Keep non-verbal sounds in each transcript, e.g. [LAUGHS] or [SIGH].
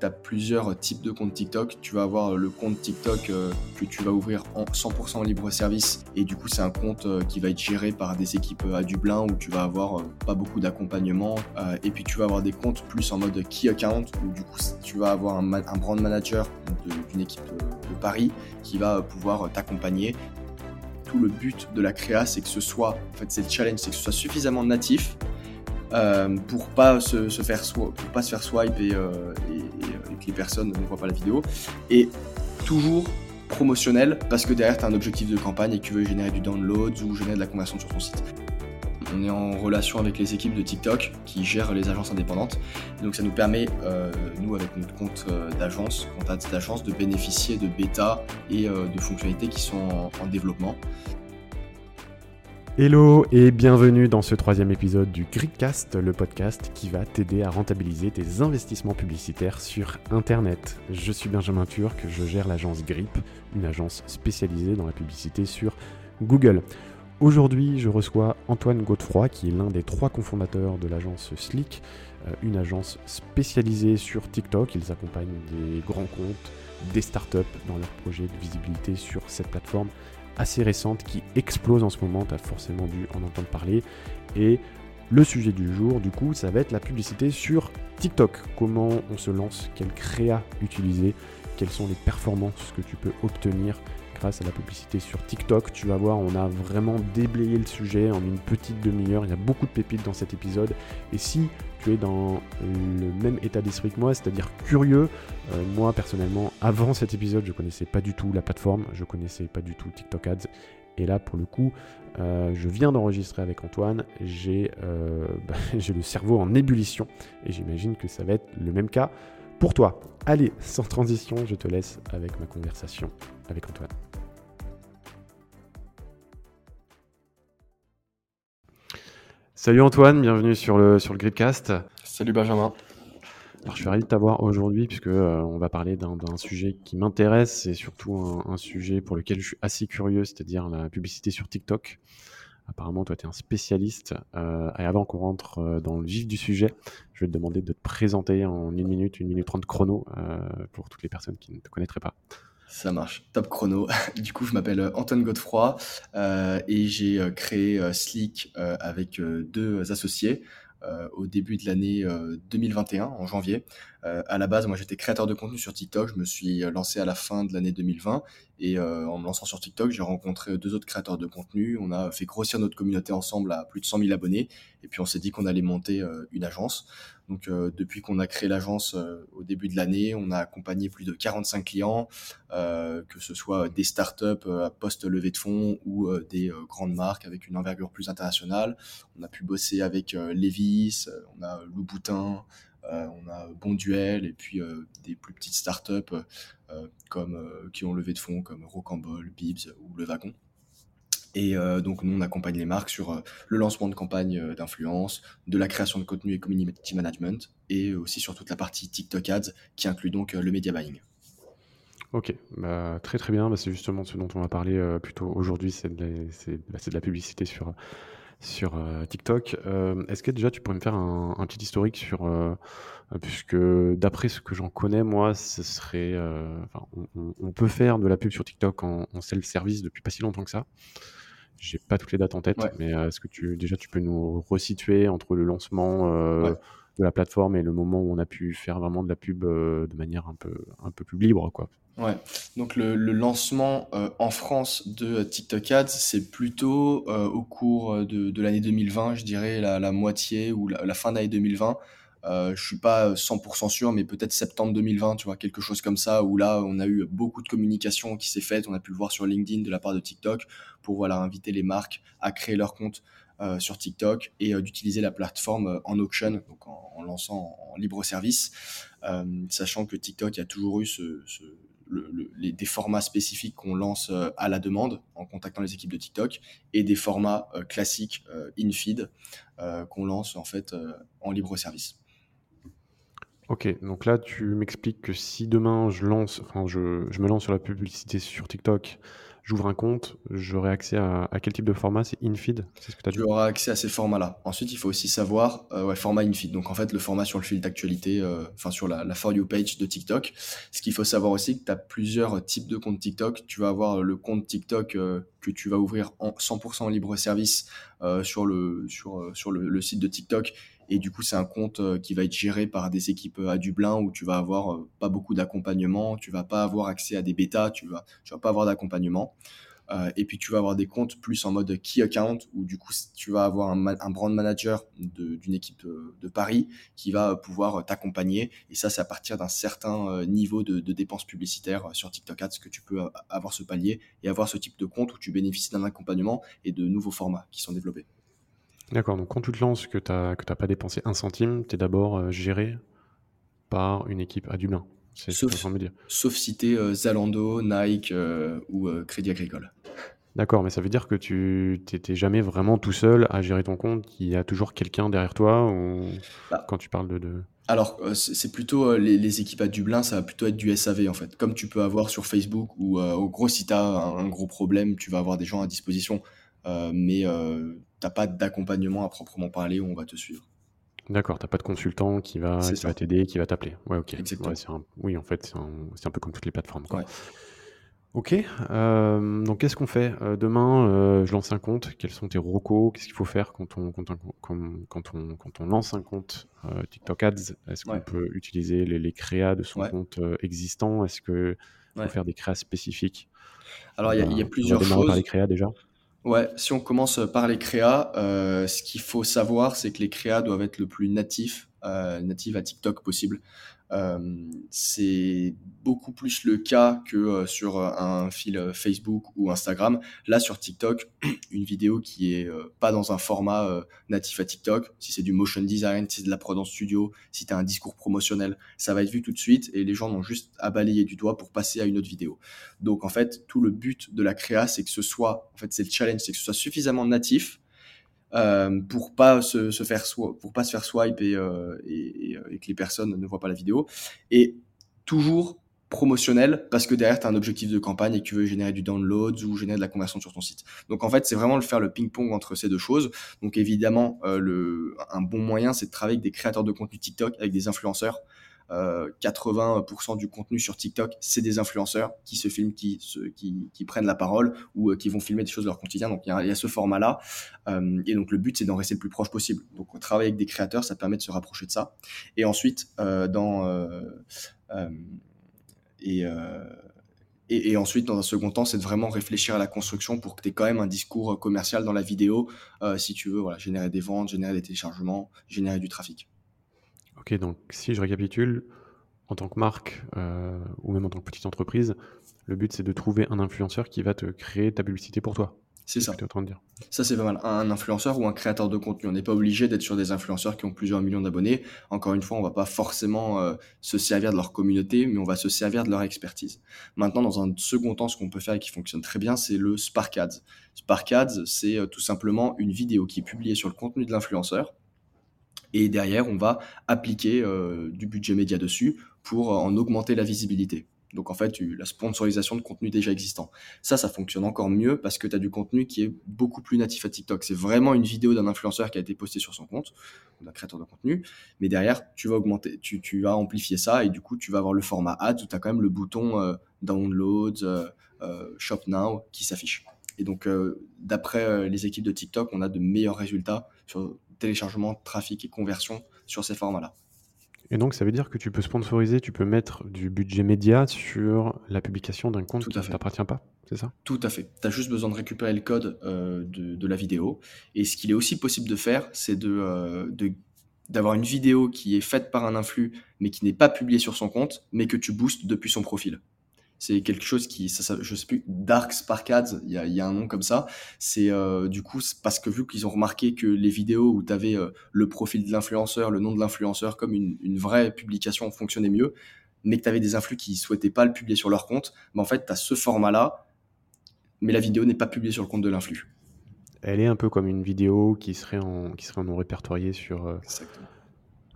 tu as plusieurs types de comptes TikTok. Tu vas avoir le compte TikTok que tu vas ouvrir en 100% en libre service. Et du coup, c'est un compte qui va être géré par des équipes à Dublin où tu vas avoir pas beaucoup d'accompagnement. et puis, tu vas avoir des comptes plus en mode key account où du coup, tu vas avoir un, brand manager d'une équipe de Paris qui va pouvoir t'accompagner tout le but de la créa, c'est que ce soit, en fait, c'est le challenge, c'est que ce soit suffisamment natif euh, pour pas se, faire pour pas se faire swipe et, euh, les personnes ne voient pas la vidéo, et toujours promotionnel parce que derrière tu as un objectif de campagne et que tu veux générer du download ou générer de la conversion sur ton site. On est en relation avec les équipes de TikTok qui gèrent les agences indépendantes. donc ça nous permet, euh, nous avec notre compte d'agence, compte d'agence, de bénéficier de bêta et de fonctionnalités qui sont en développement. Hello et bienvenue dans ce troisième épisode du Gridcast, le podcast qui va t'aider à rentabiliser tes investissements publicitaires sur Internet. Je suis Benjamin Turc, je gère l'agence Grip, une agence spécialisée dans la publicité sur Google. Aujourd'hui, je reçois Antoine Godefroy, qui est l'un des trois cofondateurs de l'agence Slick, euh, une agence spécialisée sur TikTok. Ils accompagnent des grands comptes, des startups dans leurs projets de visibilité sur cette plateforme assez récente qui explose en ce moment, tu as forcément dû en entendre parler. Et le sujet du jour, du coup, ça va être la publicité sur TikTok. Comment on se lance, quelle créa utiliser, quelles sont les performances que tu peux obtenir grâce à la publicité sur TikTok. Tu vas voir, on a vraiment déblayé le sujet en une petite demi-heure. Il y a beaucoup de pépites dans cet épisode. Et si tu es dans le même état d'esprit que moi, c'est-à-dire curieux. Euh, moi, personnellement, avant cet épisode, je connaissais pas du tout la plateforme, je connaissais pas du tout TikTok Ads. Et là, pour le coup, euh, je viens d'enregistrer avec Antoine, euh, [LAUGHS] bah, j'ai le cerveau en ébullition et j'imagine que ça va être le même cas pour toi. Allez, sans transition, je te laisse avec ma conversation avec Antoine. Salut Antoine, bienvenue sur le, sur le Gridcast. Salut Benjamin. Alors, je suis ravi de t'avoir aujourd'hui puisque euh, on va parler d'un sujet qui m'intéresse et surtout un, sujet pour lequel je suis assez curieux, c'est-à-dire la publicité sur TikTok. Apparemment, toi, tu es un spécialiste. Euh, et avant qu'on rentre euh, dans le vif du sujet, je vais te demander de te présenter en une minute, une minute trente chrono pour toutes les personnes qui ne te connaîtraient pas. Ça marche, top chrono. [LAUGHS] Du coup, je m'appelle euh, Antoine Godefroy euh, et j'ai euh, créé Slick avec deux associés au début de l'année 2021, en janvier. à la base, moi j'étais créateur de contenu sur TikTok, je me suis lancé à la fin de l'année 2020 et en me lançant sur TikTok, j'ai rencontré deux autres créateurs de contenu. On a fait grossir notre communauté ensemble à plus de 100 000 abonnés et puis on s'est dit qu'on allait monter une agence. Donc euh, depuis qu'on a créé l'agence euh, au début de l'année, on a accompagné plus de 45 clients, euh, que ce soit des startups à post-levée de fonds ou des grandes marques avec une envergure plus internationale. On a pu bosser avec Levis, on a Louboutin, on a Bonduel et puis des plus petites startups comme, qui ont levé de fonds comme Rocambole, Bibs ou Le Wagon. Et euh, donc, nous, on accompagne les marques sur euh, le lancement de campagnes euh, d'influence, de la création de contenu et community management, et aussi sur toute la partie TikTok Ads, qui inclut donc le media buying. Ok, bah, très très bien. Bah, c'est justement ce dont on va parler plutôt aujourd'hui, c'est bah, de, la publicité sur, sur TikTok. Est-ce que déjà tu pourrais me faire un, petit historique sur, puisque d'après ce que j'en connais, moi, ce serait, on, on, peut faire de la pub sur TikTok en, en self-service depuis pas si longtemps que ça. J'ai pas toutes les dates en tête, mais euh, est-ce que tu déjà tu peux nous resituer entre le lancement euh, de la plateforme et le moment où on a pu faire vraiment de la pub euh, de manière un peu un peu plus libre, quoi. Ouais. Donc le, lancement en France de TikTok Ads, c'est plutôt au cours de, l'année 2020, je dirais la, moitié ou la, fin d'année 2020. Euh, je suis pas 100% sûr, mais peut-être septembre 2020, tu vois, quelque chose comme ça, où là, on a eu beaucoup de communication qui s'est faite. On a pu le voir sur LinkedIn de la part de TikTok pour voilà, inviter les marques à créer leur compte euh, sur TikTok et euh, d'utiliser la plateforme euh, en auction, donc en, lançant en, libre service, sachant que TikTok a toujours eu des formats spécifiques qu'on lance à la demande en contactant les équipes de TikTok et des formats classiques in-feed qu'on lance en fait en libre service. Ok, donc là, tu m'expliques que si demain je lance, enfin, je, je, me lance sur la publicité sur TikTok, j'ouvre un compte, j'aurai accès à, quel type de format? C'est InFeed C'est ce que tu as dit? Tu auras accès à ces formats-là. Ensuite, il faut aussi savoir, euh, ouais, format InFeed. Donc, en fait, le format sur le fil d'actualité, euh, enfin, sur la, For You page de TikTok. Ce qu'il faut savoir aussi, que tu as plusieurs types de comptes TikTok. Tu vas avoir le compte TikTok euh, que tu vas ouvrir en 100% en libre service sur, le, sur, sur le, site de TikTok et du coup, c'est un compte qui va être géré par des équipes à Dublin où tu vas avoir pas beaucoup d'accompagnement, tu vas pas avoir accès à des bêtas, tu vas, tu vas pas avoir d'accompagnement. Euh, et puis tu vas avoir des comptes plus en mode key account où du coup tu vas avoir un, un brand manager d'une équipe de, Paris qui va pouvoir t'accompagner. Et ça, c'est à partir d'un certain niveau de, de, dépenses publicitaires sur TikTok Ads que tu peux avoir ce palier et avoir ce type de compte où tu bénéficies d'un accompagnement et de nouveaux formats qui sont développés. D'accord, donc quand tu te lances que tu n'as pas dépensé un centime, tu es d'abord euh, géré par une équipe à Dublin. C'est sauf, ce que dire. Sauf si tu es Zalando, Nike euh, ou euh, Crédit Agricole. D'accord, mais ça veut dire que tu n'étais jamais vraiment tout seul à gérer ton compte, qu'il y a toujours quelqu'un derrière toi ou bah. quand tu parles de... Alors, c'est plutôt les, équipes à Dublin, ça va plutôt être du SAV en fait. Comme tu peux avoir sur Facebook, ou au gros, si tu as un, gros problème, tu vas avoir des gens à disposition. mais t'as pas d'accompagnement à proprement parler où on va te suivre. D'accord, t'as pas de consultant qui va, va t'aider, qui va t'appeler. Ouais, ok. Exactement. oui, en fait, c'est un, peu comme toutes les plateformes. Ok, euh, donc qu'est-ce qu'on fait euh, Demain, euh, je lance un compte. Quels sont tes recos Qu'est-ce qu'il faut faire quand on, quand on, quand on, quand on lance un compte TikTok Ads? Est-ce qu'on peut utiliser les, les, créas de son compte existant? Est-ce qu'il faut faire des créas spécifiques? Alors, il y, y, a plusieurs choses. par les créas déjà Ouais, si on commence par les créas, euh, ce qu'il faut savoir, c'est que les créas doivent être le plus natif, euh, natif à TikTok possible. Euh, c'est beaucoup plus le cas que euh, sur un fil euh, Facebook ou Instagram. Là, sur TikTok, [CLEARS THROAT] une vidéo qui est pas dans un format natif à TikTok, si c'est du motion design, si c'est de la prod en studio, si tu as un discours promotionnel, ça va être vu tout de suite et les gens n'ont juste à balayer du doigt pour passer à une autre vidéo. Donc en fait, tout le but de la créa, c'est que ce soit, en fait, c'est le challenge, c'est que ce soit suffisamment natif euh, pour pas se, se, faire pour pas se faire swipe et, euh, et, et, que les personnes ne voient pas la vidéo et toujours promotionnel parce que derrière tu as un objectif de campagne et que tu veux générer du download ou générer de la conversion sur ton site. Donc en fait, c'est vraiment le faire le ping-pong entre ces deux choses. Donc évidemment, euh, le, un bon moyen, c'est de travailler avec des créateurs de contenu TikTok, avec des influenceurs 80% euh, du contenu sur TikTok, c'est des influenceurs qui se filment, qui, se, qui, qui prennent la parole ou euh, qui vont filmer des choses de leur quotidien. Donc il y y a ce format-là. Euh, et donc le but, c'est d'en rester le plus proche possible. Donc on travaille avec des créateurs, ça permet de se rapprocher de ça. Et ensuite, dans... et, et, et, ensuite, dans un second temps, c'est de vraiment réfléchir à la construction pour que tu aies quand même un discours commercial dans la vidéo, si tu veux voilà, générer des ventes, générer des téléchargements, générer du trafic. Ok, donc si je récapitule, en tant que marque euh, ou même en tant que petite entreprise, le but c'est de trouver un influenceur qui va te créer ta publicité pour toi. C'est ça. en train de dire. Ça, c'est pas mal. Un influenceur ou un créateur de contenu. On n'est pas obligé d'être sur des influenceurs qui ont plusieurs millions d'abonnés. Encore une fois, on va pas forcément euh, se servir de leur communauté, mais on va se servir de leur expertise. Maintenant, dans un second temps, ce qu'on peut faire et qui fonctionne très bien, c'est le Spark Ads. Spark Ads, c'est euh, tout simplement une vidéo qui est publiée sur le contenu de l'influenceur et derrière, on va appliquer euh, du budget média dessus pour euh, en augmenter la visibilité. Donc en fait, la sponsorisation de contenu déjà existant. Ça, ça fonctionne encore mieux parce que tu as du contenu qui est beaucoup plus natif à TikTok. C'est vraiment une vidéo d'un influenceur qui a été postée sur son compte, d'un créateur de contenu. Mais derrière, tu vas augmenter, tu, vas amplifier ça et du coup, tu vas avoir le format ads où tu as quand même le bouton euh, download, shop now qui s'affiche. Et donc, d'après les équipes de TikTok, on a de meilleurs résultats sur téléchargement, trafic et conversion sur ces formats-là. Et donc, ça veut dire que tu peux sponsoriser, tu peux mettre du budget média sur la publication d'un compte qui ne t'appartient pas, c'est ça? Tout à fait. Tu as juste besoin de récupérer le code euh, de, la vidéo. Et ce qu'il est aussi possible de faire, c'est de, euh, d'avoir une vidéo qui est faite par un influx, mais qui n'est pas publiée sur son compte, mais que tu boostes depuis son profil c'est quelque chose qui, ça, je sais plus, Dark Spark Ads, il y a, y a, un nom comme ça. C'est euh, du coup parce que vu qu'ils ont remarqué que les vidéos où tu avais euh, le profil de l'influenceur, le nom de l'influenceur comme une, une, vraie publication fonctionnait mieux, mais que tu avais des influx qui souhaitaient pas le publier sur leur compte, ben en fait, tu as ce format-là, mais la vidéo n'est pas publiée sur le compte de l'influx. Elle est un peu comme une vidéo qui serait en, qui serait en non répertorié sur. Euh,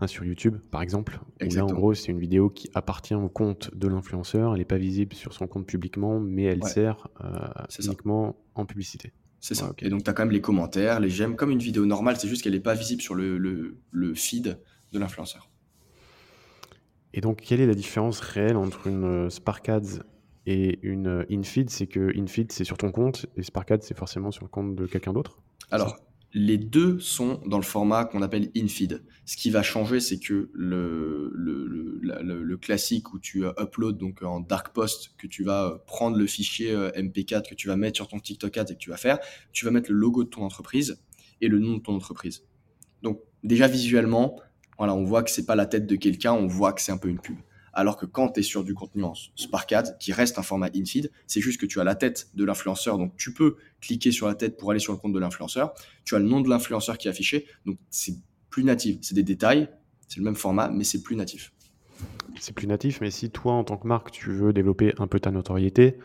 Un sur YouTube, par exemple. Où là, en gros, c'est une vidéo qui appartient au compte de l'influenceur. Elle n'est pas visible sur son compte publiquement, mais elle sert euh, uniquement en publicité. C'est ça. Et donc, tu as quand même les commentaires, les j'aime, comme une vidéo normale. C'est juste qu'elle n'est pas visible sur le, le, feed de l'influenceur. Et donc, quelle est la différence réelle entre une euh, Spark Ads et une euh, InFeed? C'est que InFeed, c'est sur ton compte et Spark Ads, c'est forcément sur le compte de quelqu'un d'autre? Alors, les deux sont dans le format qu'on appelle infeed. Ce qui va changer, c'est que le, classique où tu uploads donc en dark post, que tu vas prendre le fichier euh, MP4 que tu vas mettre sur ton TikTok Ads et que tu vas faire, tu vas mettre le logo de ton entreprise et le nom de ton entreprise. Donc déjà visuellement, voilà, on voit que c'est pas la tête de quelqu'un, on voit que c'est un peu une pub. Alors que quand tu es sur du contenu en Spark Ads, qui reste un format in-feed, c'est juste que tu as la tête de l'influenceur. Donc tu peux cliquer sur la tête pour aller sur le compte de l'influenceur. Tu as le nom de l'influenceur qui est affiché. Donc c'est plus natif. C'est des détails, c'est le même format, mais c'est plus natif. C'est plus natif, mais si toi, en tant que marque, tu veux développer un peu ta notoriété,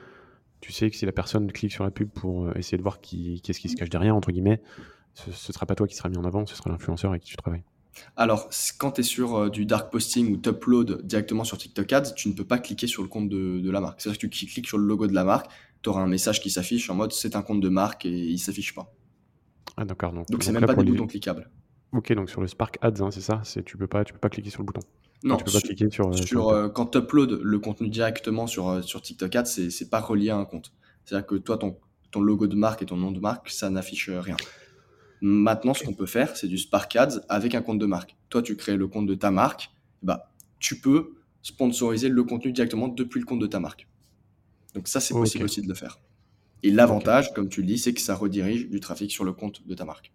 tu sais que si la personne clique sur la pub pour euh, essayer de voir qui, qu'est-ce qui se cache derrière, entre guillemets, ce ne sera pas toi qui sera mis en avant, ce sera l'influenceur avec qui tu travailles. Alors, quand tu es sur euh, du dark posting ou tu upload directement sur TikTok Ads, tu ne peux pas cliquer sur le compte de, la marque. C'est-à-dire que tu cliques sur le logo de la marque, tu auras un message qui s'affiche en mode c'est un compte de marque et il s'affiche pas. Ah d'accord. Donc, c'est même pas des boutons cliquables. Ok, donc sur le Spark Ads, hein, c'est ça Tu peux pas, tu peux pas cliquer sur le bouton. Non, tu peux pas cliquer sur. sur, euh, quand tu uploads le contenu directement sur, euh, sur TikTok Ads, c'est pas relié à un compte. C'est-à-dire que toi, ton, ton logo de marque et ton nom de marque, ça n'affiche rien. Maintenant, ce qu'on peut faire, c'est du Spark Ads avec un compte de marque. Toi, tu crées le compte de ta marque, bah, tu peux sponsoriser le contenu directement depuis le compte de ta marque. Donc ça, c'est possible aussi de le faire. Et l'avantage, comme tu le dis, c'est que ça redirige du trafic sur le compte de ta marque.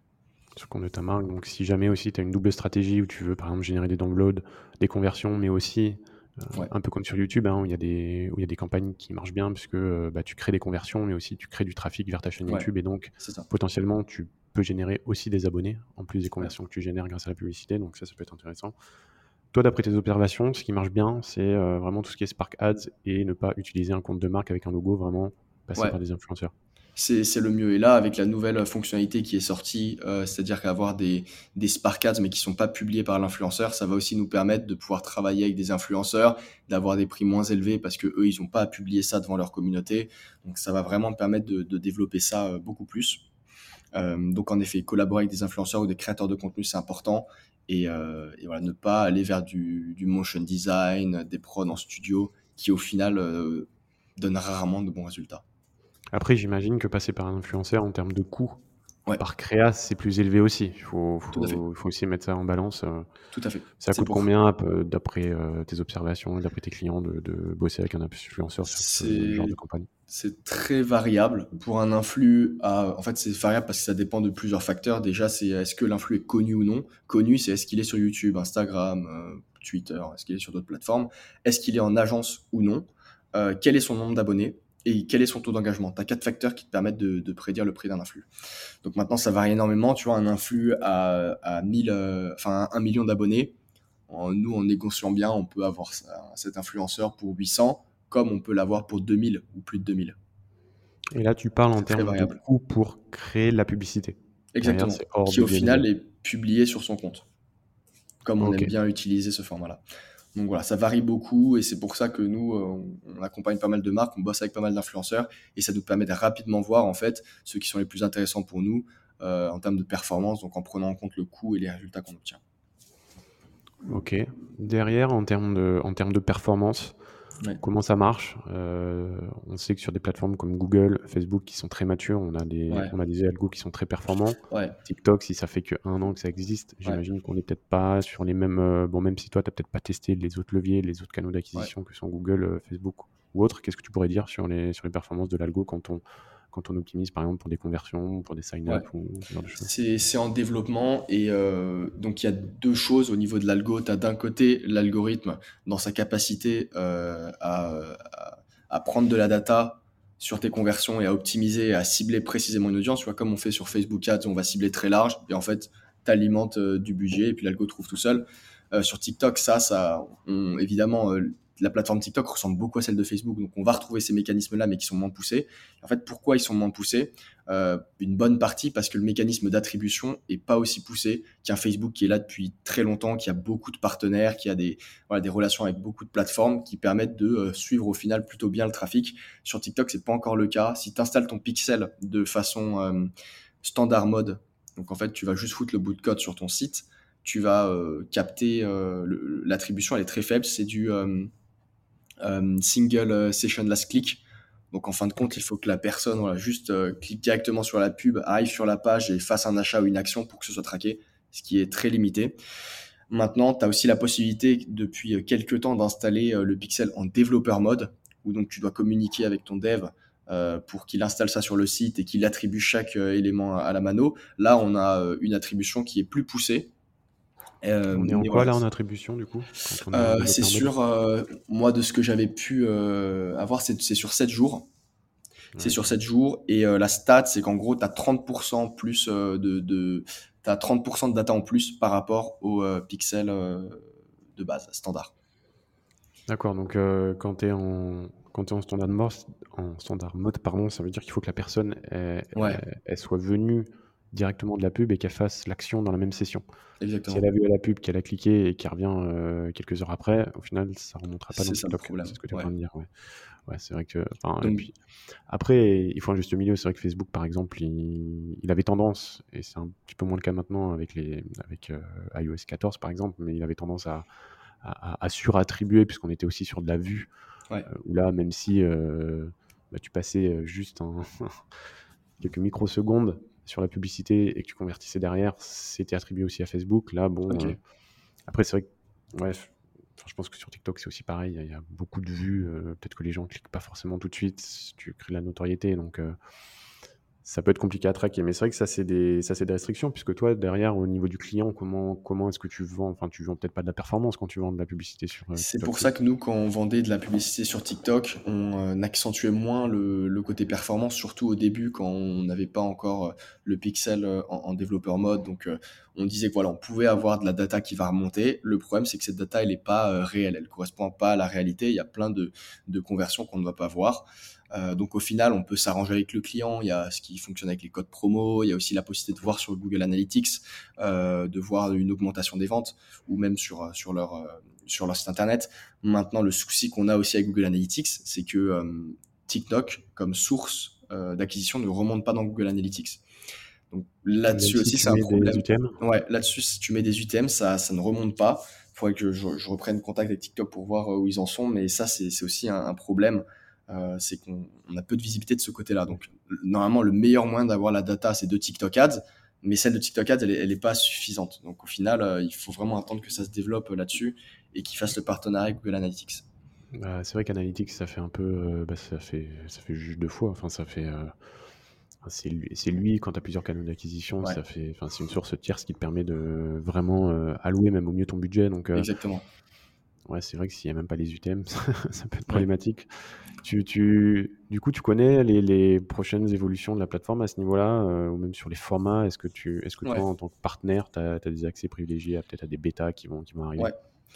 Sur le compte de ta marque. Donc si jamais aussi tu as une double stratégie où tu veux par exemple générer des downloads, des conversions, mais aussi euh, un peu comme sur YouTube, hein, où, il y a des, où il y a des campagnes qui marchent bien, puisque euh, bah, tu crées des conversions, mais aussi tu crées du trafic vers ta chaîne YouTube, et donc potentiellement tu peux générer aussi des abonnés, en plus des conversions que tu génères grâce à la publicité, donc ça, ça peut être intéressant. Toi, d'après tes observations, ce qui marche bien, c'est euh, vraiment tout ce qui est Spark Ads et ne pas utiliser un compte de marque avec un logo, vraiment passer par des influenceurs c'est le mieux. Et là, avec la nouvelle fonctionnalité qui est sortie, euh, c'est-à-dire qu'avoir des, des Spark Ads mais qui sont pas publiés par l'influenceur, ça va aussi nous permettre de pouvoir travailler avec des influenceurs, d'avoir des prix moins élevés parce que eux, ils n'ont pas à publier ça devant leur communauté. Donc, ça va vraiment permettre de, de développer ça euh, beaucoup plus. Euh, donc, en effet, collaborer avec des influenceurs ou des créateurs de contenu, c'est important. Et, euh, et, voilà, ne pas aller vers du, du, motion design, des prods en studio, qui au final euh, donnent rarement de bons résultats. Après, j'imagine que passer par un influenceur en termes de coût par créa, c'est plus élevé aussi. Il faut, faut, aussi mettre ça en balance. Euh. Tout à fait. Ça coûte combien, d'après euh, tes observations, d'après tes clients, de, bosser avec un influenceur sur ce genre de campagne C'est très variable. Pour un influx, en fait, c'est variable parce que ça dépend de plusieurs facteurs. Déjà, c'est est-ce que l'influx est connu ou non? Connu, c'est est-ce qu'il est sur YouTube, Instagram, euh, Twitter, est-ce qu'il est sur d'autres plateformes? Est-ce qu'il est en agence ou non? Quel est son nombre d'abonnés? Et quel est son taux d'engagement? Tu as quatre facteurs qui te permettent de, prédire le prix d'un influx. Donc maintenant, ça varie énormément. Tu vois, un influx à, à 1000, euh, enfin, 1 million d'abonnés, nous, en négociant bien, on peut avoir cet influenceur pour 800, comme on peut l'avoir pour 2000 ou plus de 2000. Et là, tu parles en termes de coût pour créer la publicité. Exactement. Qui au final est publié sur son compte. Comme on aime bien utiliser ce format-là. Donc voilà, ça varie beaucoup et c'est pour ça que nous, euh, on accompagne pas mal de marques, on bosse avec pas mal d'influenceurs et ça nous permet de rapidement voir en fait ceux qui sont les plus intéressants pour nous euh, en termes de performance, donc en prenant en compte le coût et les résultats qu'on obtient. Ok. Derrière, en termes de, en termes de performance, Comment ça marche euh, On sait que sur des plateformes comme Google, Facebook qui sont très matures, on a des, on a des algos qui sont très performants. TikTok, si ça fait que un an que ça existe, j'imagine qu'on n'est peut-être pas sur les mêmes. Euh, bon, même si toi, tu n'as peut-être pas testé les autres leviers, les autres canaux d'acquisition que sont Google, euh, Facebook ou autres, qu'est-ce que tu pourrais dire sur les, sur les performances de l'algo quand on, quand on optimise par exemple pour des conversions, pour des sign-up ou ce genre de choses C'est en développement et euh, donc il y a deux choses au niveau de l'algo. Tu as d'un côté l'algorithme dans sa capacité euh, à, à, prendre de la data sur tes conversions et à optimiser, à cibler précisément une audience. Tu vois, comme on fait sur Facebook Ads, on va cibler très large et en fait, tu alimentes euh, du budget et puis l'algo trouve tout seul. sur TikTok, ça, ça, évidemment, la plateforme TikTok ressemble beaucoup à celle de Facebook, donc on va retrouver ces mécanismes-là, mais qui sont moins poussés. En fait, pourquoi ils sont moins poussés? Euh, Une bonne partie parce que le mécanisme d'attribution est pas aussi poussé qu'un Facebook qui est là depuis très longtemps, qui a beaucoup de partenaires, qui a des, relations avec beaucoup de plateformes qui permettent de euh, suivre au final plutôt bien le trafic. Sur TikTok, c'est pas encore le cas. Si tu installes ton pixel de façon euh, standard mode, donc en fait, tu vas juste foutre le bout de code sur ton site, tu vas capter l'attribution, elle est très faible, c'est du single euh, session last click. Donc en fin de compte, il faut que la personne voilà, juste euh, clique directement sur la pub, arrive sur la page et fasse un achat ou une action pour que ce soit traqué, ce qui est très limité. Maintenant, tu as aussi la possibilité depuis quelques temps d'installer le pixel en développeur mode, où donc tu dois communiquer avec ton dev pour qu'il installe ça sur le site et qu'il attribue chaque élément à la mano. Là, on a une attribution qui est plus poussée, euh, on est en quoi là en attribution du coup euh, C'est sur, euh, moi de ce que j'avais pu avoir, c'est sur 7 jours. C'est sur 7 jours. Et la stat, c'est qu'en gros, tu as 30% plus de, de as 30% de data en plus par rapport au pixel de base, standard. D'accord, donc quand tu es en quand es en standard mode, en standard mode pardon, ça veut dire qu'il faut que la personne elle, soit venue directement de la pub et qu'elle fasse l'action dans la même session. Exactement. Si elle a vu la pub, qu'elle a cliqué et qu'elle revient euh, quelques heures après, au final, ça ne remontera pas dans TikTok. C'est ce que tu es en train de dire. Ouais. c'est vrai que. après, il faut un juste milieu. C'est vrai que Facebook, par exemple, il, avait tendance, et c'est un petit peu moins le cas maintenant avec, les, avec euh, iOS 14, par exemple, mais il avait tendance à, à, surattribuer, puisqu'on était aussi sur de la vue. Euh, où là, même si bah, tu passais juste [LAUGHS] quelques microsecondes sur la publicité et que tu convertissais derrière, c'était attribué aussi à Facebook. Là, bon. Euh, après, c'est vrai que, ouais, je pense que sur TikTok, c'est aussi pareil. Il y, a beaucoup de vues. Euh, peut-être que les gens cliquent pas forcément tout de suite. Tu crées de la notoriété. Donc, euh, ça peut être compliqué à traquer. Mais c'est vrai que ça, c'est des, ça, c'est des restrictions, puisque toi, derrière, au niveau du client, comment, comment est-ce que tu vends? Enfin, tu vends peut-être pas de la performance quand tu vends de la publicité sur. Euh, c'est pour ça que nous, quand on vendait de la publicité sur TikTok, on euh, accentuait moins le, le, côté performance, surtout au début, quand on n'avait pas encore euh, le pixel en, développeur mode. Donc, on disait que voilà, on pouvait avoir de la data qui va remonter. Le problème, c'est que cette data, elle n'est pas réelle. Elle correspond pas à la réalité. Il y a plein de, de conversions qu'on ne va pas voir. Euh, donc au final, on peut s'arranger avec le client. Il y a ce qui fonctionne avec les codes promo. Il y a aussi la possibilité de voir sur Google Analytics, euh, de voir une augmentation des ventes ou même sur sur leur euh, sur leur site internet. Maintenant, le souci qu'on a aussi avec Google Analytics, c'est que TikTok, comme source d'acquisition, ne remonte pas dans Google Analytics. Donc là-dessus aussi, c'est un problème. Ouais, là-dessus, si tu mets des UTM, ça, ça ne remonte pas. Il faudrait que je, je, reprenne contact avec TikTok pour voir où ils en sont, mais ça, c'est aussi un, un problème. Euh, c'est qu'on a peu de visibilité de ce côté-là. Donc, normalement, le meilleur moyen d'avoir la data, c'est de TikTok Ads, mais celle de TikTok Ads, elle n'est pas suffisante. Donc, au final, euh, il faut vraiment attendre que ça se développe là-dessus et qu'ils fassent le partenariat avec Google Analytics. Bah, c'est vrai qu'Analytics, ça fait un peu, euh, bah, ça fait, ça fait juste deux fois. Enfin, ça fait, c'est lui, lui, quand tu as plusieurs canaux d'acquisition, ça fait, c'est une source tierce qui te permet de vraiment allouer même au mieux ton budget. Donc, Exactement. Ouais, c'est vrai que s'il n'y a même pas les UTM, [LAUGHS] ça, peut être problématique. Tu, tu, du coup, tu connais les, les, prochaines évolutions de la plateforme à ce niveau-là, euh, ou même sur les formats? Est-ce que, tu, est-ce que toi, en tant que partenaire, tu as, des accès privilégiés à peut-être à des bêtas qui vont, qui vont arriver? Ouais.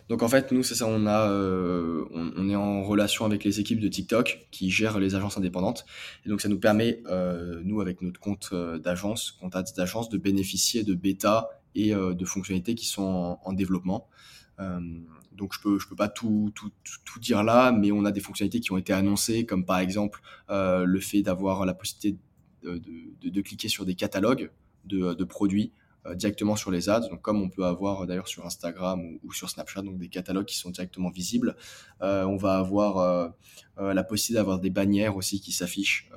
Donc en fait, nous, c'est ça, on, a, euh, on, est en relation avec les équipes de TikTok qui gèrent les agences indépendantes. Et donc ça nous permet, euh, nous, avec notre compte d'agence, compte d'agence, de bénéficier de bêta et de fonctionnalités qui sont en, en développement. Donc je peux je peux pas tout, tout, tout, dire là, mais on a des fonctionnalités qui ont été annoncées, comme par exemple euh, le fait d'avoir la possibilité de, de, cliquer sur des catalogues de, produits euh, directement sur les ads, donc comme on peut avoir d'ailleurs sur Instagram ou, sur Snapchat, donc des catalogues qui sont directement visibles. Euh, on va avoir la possibilité d'avoir des bannières aussi qui s'affichent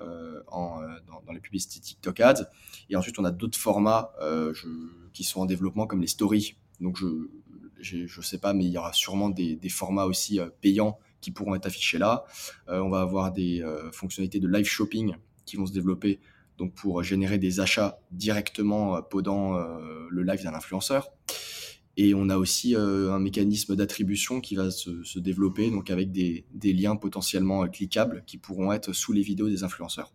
en, dans, les publicités TikTok Ads. Et ensuite, on a d'autres formats qui sont en développement comme les stories. Donc je, je ne sais pas, mais il y aura sûrement des, formats aussi euh, payants qui pourront être affichés là. Euh, on va avoir des euh, fonctionnalités de live shopping qui vont se développer donc pour générer des achats directement pendant le live d'un influenceur. Et on a aussi un mécanisme d'attribution qui va se, développer donc avec des, des, liens potentiellement cliquables qui pourront être sous les vidéos des influenceurs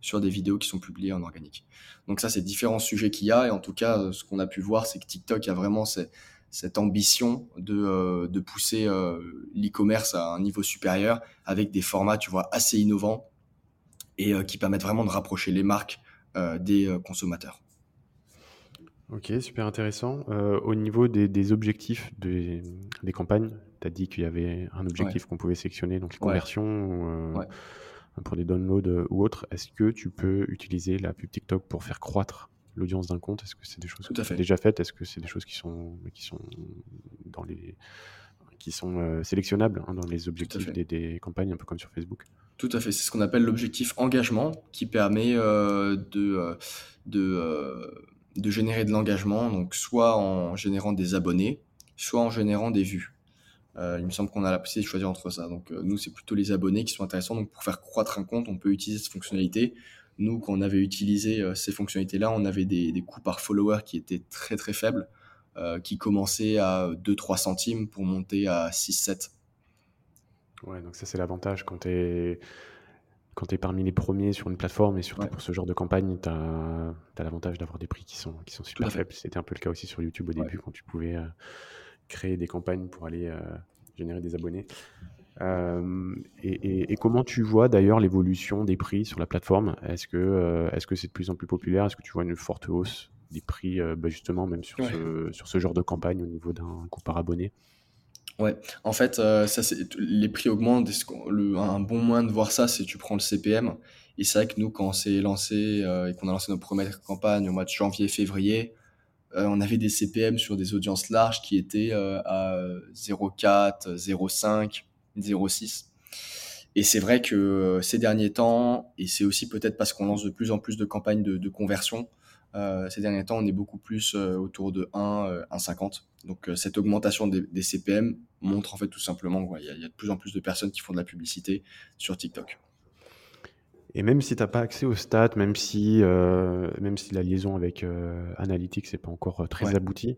sur des vidéos qui sont publiées en organique. Donc ça, c'est différents sujets qu'il y a. Et en tout cas, ce qu'on a pu voir, c'est que TikTok a vraiment ces, cette ambition de, de pousser l'e-commerce à un niveau supérieur avec des formats, tu vois, assez innovants et qui permettent vraiment de rapprocher les marques des consommateurs. Ok, super intéressant. au niveau des, objectifs des, des campagnes, tu as dit qu'il y avait un objectif qu'on pouvait sélectionner, donc les conversions pour des downloads ou autres. Est-ce que tu peux utiliser la pub TikTok pour faire croître l'audience d'un compte Est-ce que c'est des choses Tout fait. déjà faites? Est-ce que c'est des choses qui sont, qui sont dans les qui sont euh, sélectionnables hein, dans les objectifs des, campagnes, un peu comme sur Facebook? Tout à fait. C'est ce qu'on appelle l'objectif engagement qui permet euh, de, euh, de, de générer de l'engagement, donc soit en générant des abonnés, soit en générant des vues. il me semble qu'on a la possibilité de choisir entre ça. Donc nous, c'est plutôt les abonnés qui sont intéressants. Donc pour faire croître un compte, on peut utiliser cette fonctionnalité. Nous, quand on avait utilisé euh, ces fonctionnalités-là, on avait des, coûts par follower qui étaient très très faibles, euh, qui commençaient à 2-3 centimes pour monter à 6-7. Ouais, donc ça c'est l'avantage quand tu es quand tu es parmi les premiers sur une plateforme et surtout pour ce genre de campagne, tu as, l'avantage d'avoir des prix qui sont, qui sont super faibles. C'était un peu le cas aussi sur YouTube au début quand tu pouvais euh, créer des campagnes pour aller générer des abonnés. Euh, et, comment tu vois d'ailleurs l'évolution des prix sur la plateforme? Est-ce que euh, est-ce que c'est de plus en plus populaire? Est-ce que tu vois une forte hausse des prix, euh, bah, justement, même sur, ce, sur ce genre de campagne au niveau d'un coût par abonné? Ouais, en fait, ça, les prix augmentent. Le, un bon moyen de voir ça, c'est tu prends le CPM. Et c'est vrai que nous, quand on s'est lancé et qu'on a lancé nos premières campagnes au mois de janvier-février, on avait des CPM sur des audiences larges qui étaient à 0,4, 0,5. 0,6. Et c'est vrai que euh, ces derniers temps, et c'est aussi peut-être parce qu'on lance de plus en plus de campagnes de, conversion, euh, ces derniers temps, on est beaucoup plus euh, autour de 1, 1,50. Donc cette augmentation des, CPM montre en fait tout simplement qu'il y, a de plus en plus de personnes qui font de la publicité sur TikTok. Et même si tu n'as pas accès aux stats, même si, même si la liaison avec Analytics n'est pas encore très aboutie,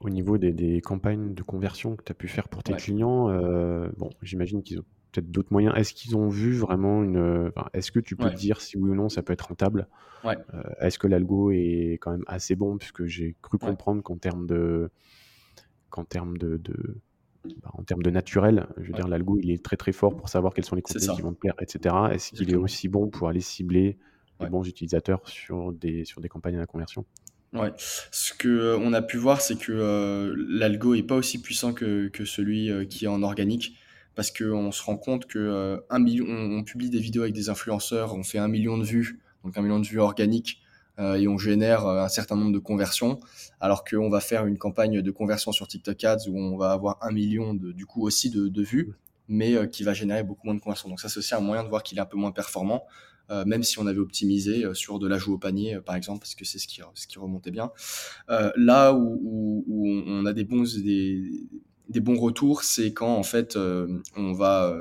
au niveau des, campagnes de conversion que tu as pu faire pour tes clients, euh, bon, j'imagine qu'ils ont peut-être d'autres moyens. Est-ce qu'ils ont vu vraiment une. Est-ce que tu peux dire si oui ou non ça peut être rentable? Euh, Est-ce que l'algo est quand même assez bon? Puisque j'ai cru comprendre qu'en termes de. qu'en termes de. Bah, en termes de naturel, je veux dire, l'algo, il est très très fort pour savoir quels sont les contenus qui vont te plaire, etc. Est-ce qu'il est aussi bon pour aller cibler les bons utilisateurs sur des, sur des campagnes à conversion? Ouais. Ce que euh, on a pu voir, c'est que euh, l'algo est pas aussi puissant que, que celui euh, qui est en organique, parce qu'on se rend compte que un million, on, publie des vidéos avec des influenceurs, on fait un million de vues, donc un million de vues organiques, et on génère un certain nombre de conversions, alors qu'on va faire une campagne de conversion sur TikTok Ads où on va avoir un million de, du coup aussi de, de vues, mais qui va générer beaucoup moins de conversions. Donc ça, c'est aussi un moyen de voir qu'il est un peu moins performant. Euh, même si on avait optimisé euh, sur de l'ajout au panier, euh, par exemple, parce que c'est ce qui, remontait bien. là où, on a des bons, des bons retours, c'est quand en fait on va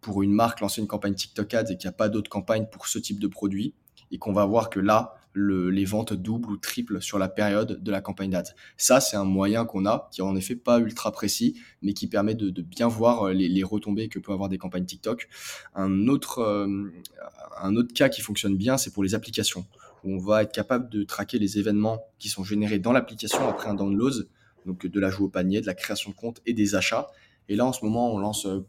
pour une marque lancer une campagne TikTok Ads et qu'il n'y a pas d'autres campagnes pour ce type de produit et qu'on va voir que là, les ventes doublent ou triplent sur la période de la campagne d'ads. Ça, c'est un moyen qu'on a, qui est en effet pas ultra précis, mais qui permet de, bien voir euh, les, retombées que peut avoir des campagnes TikTok. Un autre, euh, un autre cas qui fonctionne bien, c'est pour les applications, où on va être capable de traquer les événements qui sont générés dans l'application après un download, donc de l'ajout au panier, de la création de compte et des achats. Et là, en ce moment, on lance euh,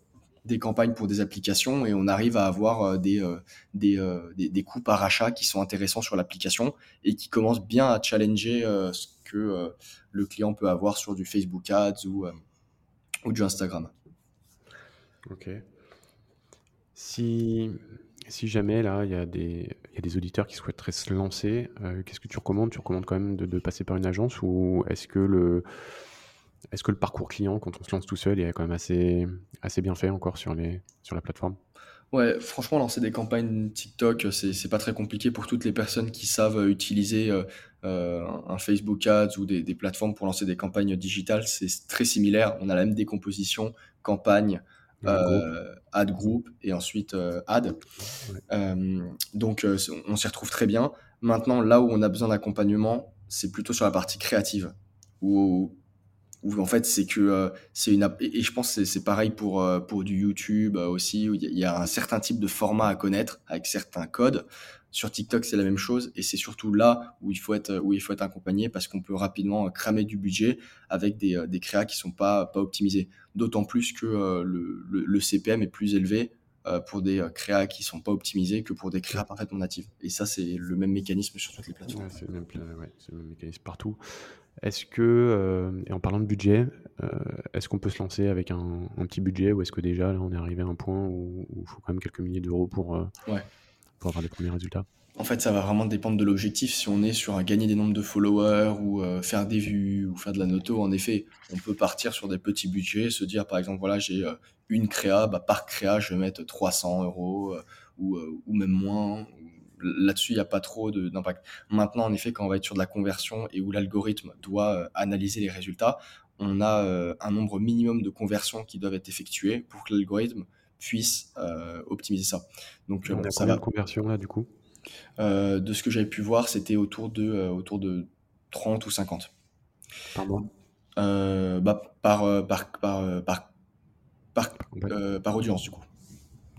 des campagnes pour des applications et on arrive à avoir euh, des, euh, euh, des, des, coûts par achat qui sont intéressants sur l'application et qui commencent bien à challenger ce que le client peut avoir sur du Facebook Ads ou, ou du Instagram. Ok. Si, si jamais là, il y, des, y a des auditeurs qui souhaiteraient se lancer, qu'est-ce que tu recommandes? Tu recommandes quand même de passer par une agence ou est-ce que le est-ce que le parcours client, quand on se lance tout seul, est quand même assez, assez bien fait encore sur, les, sur la plateforme? Ouais, franchement, lancer des campagnes TikTok, c'est pas très compliqué pour toutes les personnes qui savent utiliser euh, euh, un Facebook Ads ou des, plateformes pour lancer des campagnes digitales. C'est très similaire. On a la même décomposition, campagne, euh, ad group et ensuite ad. donc, on s'y retrouve très bien. Maintenant, là où on a besoin d'accompagnement, c'est plutôt sur la partie créative, où où en fait c'est que c'est une et je pense c'est pareil pour pour du YouTube aussi où il y a un certain type de format à connaître avec certains codes sur TikTok, c'est la même chose et c'est surtout là où il faut être où il faut être accompagné parce qu'on peut rapidement cramer du budget avec des, des créas qui sont pas pas optimisés. D'autant plus que le, le, CPM est plus élevé pour des créas qui sont pas optimisés que pour des créas parfaitement natives. Et ça, c'est le même mécanisme sur toutes les plateformes. c'est le, même mécanisme partout. Est-ce que, et en parlant de budget, est-ce qu'on peut se lancer avec un, un petit budget ou est-ce que déjà là on est arrivé à un point où il faut quand même quelques milliers d'euros pour, ouais pour avoir les premiers résultats? En fait, ça va vraiment dépendre de l'objectif. Si on est sur un gagner des nombres de followers ou euh, faire des vues ou faire de la noto, en effet, on peut partir sur des petits budgets, se dire par exemple, voilà, j'ai euh, une créa, bah, par créa, je vais mettre 300 euros euh, ou, ou, même moins. Là-dessus, il n'y a pas trop d'impact. Maintenant, en effet, quand on va être sur de la conversion et où l'algorithme doit analyser les résultats, on a un nombre minimum de conversions qui doivent être effectuées pour que l'algorithme puisse euh, optimiser ça. Donc, on a ça combien de conversions là du coup? Euh, De ce que j'avais pu voir, c'était autour de euh, autour de 30 ou 50. Par mois bah, par, par, par, par, par, par audience du coup.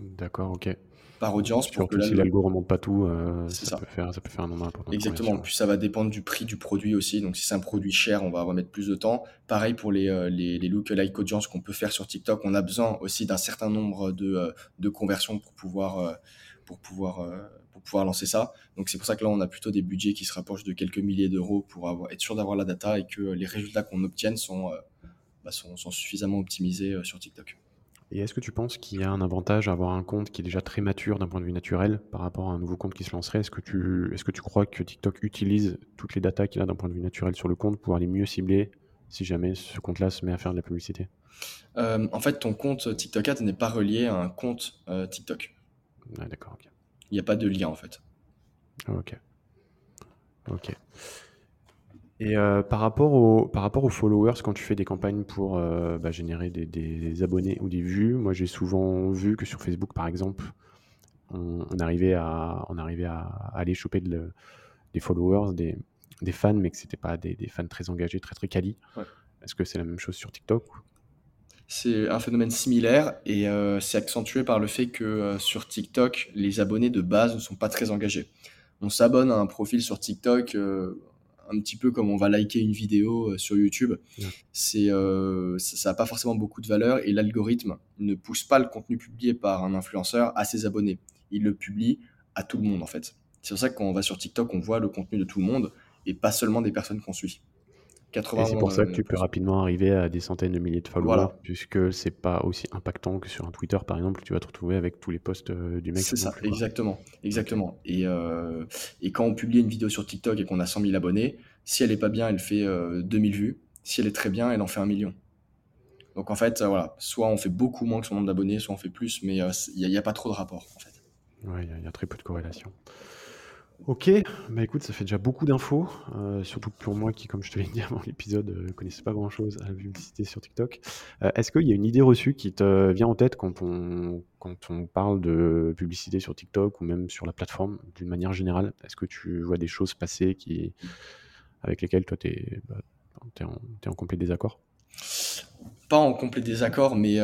D'accord, ok par audience. Pour que si l'algo remonte pas tout, euh, ça, Peut faire, ça peut faire un nombre important. Exactement. Puis ça va dépendre du prix du produit aussi. Donc si c'est un produit cher, on va remettre plus de temps. Pareil pour les, euh, les, les lookalike audience qu'on peut faire sur TikTok. On a besoin aussi d'un certain nombre de, euh, de conversions pour pouvoir, pour, pouvoir, pour pouvoir lancer ça. Donc c'est pour ça que là, on a plutôt des budgets qui se rapprochent de quelques milliers d'euros pour avoir, être sûr d'avoir la data et que les résultats qu'on obtienne sont, bah, sont, sont suffisamment optimisés sur TikTok. Et est-ce que tu penses qu'il y a un avantage à avoir un compte qui est déjà très mature d'un point de vue naturel par rapport à un nouveau compte qui se lancerait? Est-ce que tu, est-ce que tu crois que TikTok utilise toutes les datas qu'il a d'un point de vue naturel sur le compte pour aller mieux cibler si jamais ce compte-là se met à faire de la publicité? Euh, En fait, ton compte TikTok Ad n'est pas relié à un compte euh, TikTok. Ah, d'accord. Il n'y a pas de lien en fait. ok. Ok. Et euh, par, rapport au, par rapport aux followers, quand tu fais des campagnes pour euh, bah, générer des, abonnés ou des vues, moi j'ai souvent vu que sur Facebook par exemple, on, arrivait, à, on arrivait à, aller choper des followers, des, fans, mais que c'était pas des, fans très engagés, très très quali. Est-ce que c'est la même chose sur TikTok C'est un phénomène similaire et euh, c'est accentué par le fait que sur TikTok, les abonnés de base ne sont pas très engagés. On s'abonne à un profil sur TikTok un petit peu comme on va liker une vidéo euh, sur YouTube. C'est, euh, ça n'a pas forcément beaucoup de valeur et l'algorithme ne pousse pas le contenu publié par un influenceur à ses abonnés. Il le publie à tout le monde en fait. C'est pour ça que quand on va sur TikTok, on voit le contenu de tout le monde et pas seulement des personnes qu'on suit et c'est pour ça que tu peux rapidement arriver à des centaines de milliers de followers, puisque c'est pas aussi impactant que sur un Twitter, par exemple, tu vas te retrouver avec tous les posts euh, du mec. C'est ça, exactement, exactement. Et, euh, et quand on publie une vidéo sur TikTok et qu'on a 100 000 abonnés, si elle est pas bien, elle fait 2000 euh, vues. Si elle est très bien, elle en fait un million. Donc en fait, voilà, soit on fait beaucoup moins que son nombre d'abonnés, soit on fait plus, mais il n'y a, pas trop de rapport en fait. Ouais, il y, a très peu de corrélation. Ok, bah écoute, ça fait déjà beaucoup d'infos, euh, surtout pour moi qui, comme je te l'ai dit avant l'épisode, ne euh, connaissais pas grand-chose à la publicité sur TikTok. Euh, est-ce qu'il y a une idée reçue qui te vient en tête quand on, quand on parle de publicité sur TikTok ou même sur la plateforme d'une manière générale? Est-ce que tu vois des choses passer qui, avec lesquelles toi, tu es, bah, en, complet désaccord? Pas en complet désaccord, mais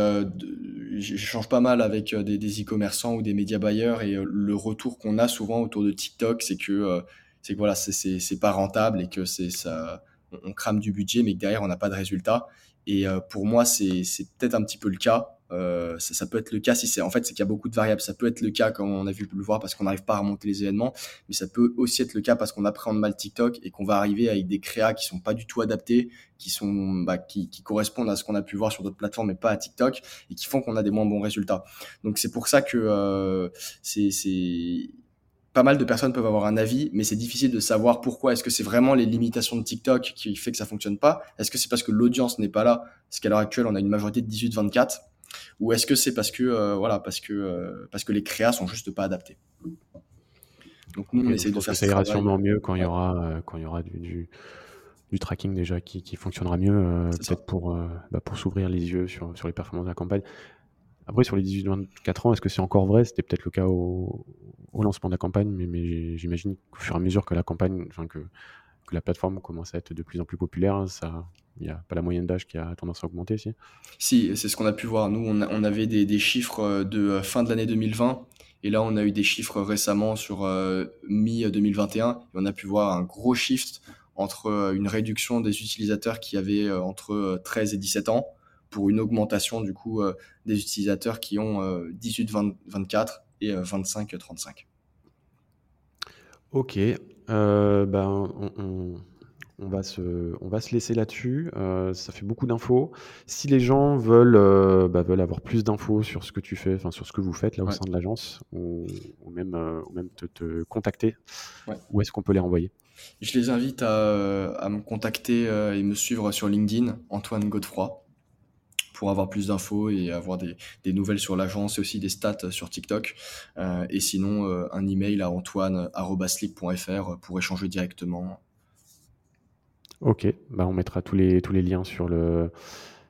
j'échange pas mal avec euh, des e-commerçants ou des médias buyers et euh, le retour qu'on a souvent autour de TikTok, c'est que c'est que voilà, c'est pas rentable et que c'est ça, on, crame du budget, mais que derrière on n'a pas de résultat. Et pour moi, c'est peut-être un petit peu le cas. Euh, ça, ça, peut être le cas si c'est en fait c'est qu'il y a beaucoup de variables. Ça peut être le cas comme on a vu le voir parce qu'on n'arrive pas à remonter les événements, mais ça peut aussi être le cas parce qu'on appréhende mal TikTok et qu'on va arriver avec des créas qui sont pas du tout adaptés, qui sont bah, qui, qui, correspondent à ce qu'on a pu voir sur d'autres plateformes mais pas à TikTok et qui font qu'on a des moins bons résultats. Donc c'est pour ça que euh, c'est pas mal de personnes peuvent avoir un avis, mais c'est difficile de savoir pourquoi. Est-ce que c'est vraiment les limitations de TikTok qui fait que ça fonctionne pas? Est-ce que c'est parce que l'audience n'est pas là? Parce qu'à l'heure actuelle, on a une majorité de 18-24 ou est-ce que c'est parce que euh, voilà parce que euh, parce que les créas sont juste pas adaptés? Donc nous on essaie de faire ça ira sûrement mieux quand il y aura euh, quand il y aura du, du, tracking déjà qui, qui fonctionnera mieux peut-être pour bah, pour s'ouvrir les yeux sur, sur les performances de la campagne. Après sur les 18-24 ans est-ce que c'est encore vrai? C'était peut-être le cas au, au, lancement de la campagne mais, mais j'imagine qu'au fur et à mesure que la campagne enfin que, que la plateforme commence à être de plus en plus populaire ça Il n'y a pas la moyenne d'âge qui a tendance à augmenter ici Si, c'est ce qu'on a pu voir. Nous, on, avait des, chiffres de fin de l'année 2020 et là, on a eu des chiffres récemment sur mi-2021 et on a pu voir un gros shift entre une réduction des utilisateurs qui avaient entre 13 et 17 ans pour une augmentation du coup des utilisateurs qui ont 18-24 et 25-35. Ok, euh, ben, on, va se, on va se laisser là-dessus. Euh, ça fait beaucoup d'infos. Si les gens veulent, euh, bah, veulent avoir plus d'infos sur ce que tu fais, enfin sur ce que vous faites là au sein de l'agence, ou, même, même te, contacter, où est-ce qu'on peut les envoyer Je les invite à, à me contacter et me suivre sur LinkedIn, Antoine Godefroy pour avoir plus d'infos et avoir des, nouvelles sur l'agence et aussi des stats sur TikTok. Euh, et sinon, euh, un email à antoine.sleep.fr pour échanger directement. Ok, bah on mettra tous les, tous les liens sur le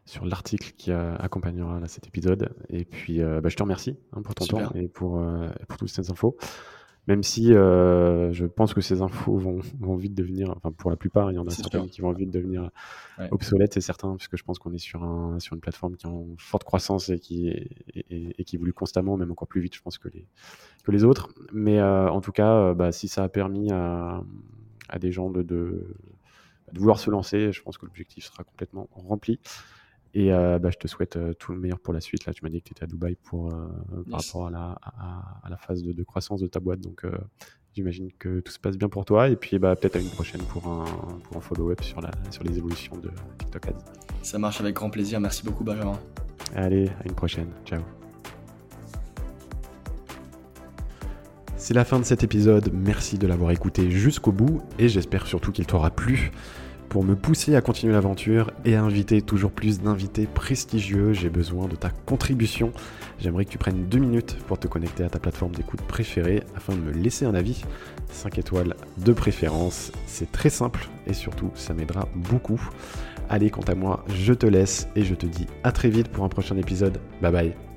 sur l'article qui accompagnera cet épisode. Et puis, euh, bah, je te remercie hein, pour ton temps et pour, pour toutes ces infos. Même si euh, je pense que ces infos vont, vont, vite devenir, enfin pour la plupart, il y en a certaines qui vont vite devenir obsolètes, c'est certain, puisque je pense qu'on est sur, un, sur une plateforme qui est en forte croissance et qui, et, qui évolue constamment, même encore plus vite, je pense, que les, que les autres. Mais euh, en tout cas, euh, bah, si ça a permis à, à des gens de, de, de, vouloir se lancer, je pense que l'objectif sera complètement rempli. Et euh, bah, je te souhaite euh, tout le meilleur pour la suite. Là, tu m'as dit que tu étais à Dubaï pour, euh, par rapport à la, à, la phase de, croissance de ta boîte. Donc, j'imagine que tout se passe bien pour toi. Et puis, bah, peut-être à une prochaine pour un, pour un follow-up sur, la, sur les évolutions de TikTok Ads. Ça marche avec grand plaisir. Merci beaucoup, Benjamin. Allez, à une prochaine. Ciao. C'est la fin de cet épisode. Merci de l'avoir écouté jusqu'au bout et j'espère surtout qu'il t'aura plu. Pour me pousser à continuer l'aventure et à inviter toujours plus d'invités prestigieux, j'ai besoin de ta contribution. J'aimerais que tu prennes deux minutes pour te connecter à ta plateforme d'écoute préférée afin de me laisser un avis. 5 étoiles de préférence, c'est très simple et surtout ça m'aidera beaucoup. Allez, quant à moi, je te laisse et je te dis à très vite pour un prochain épisode. Bye bye.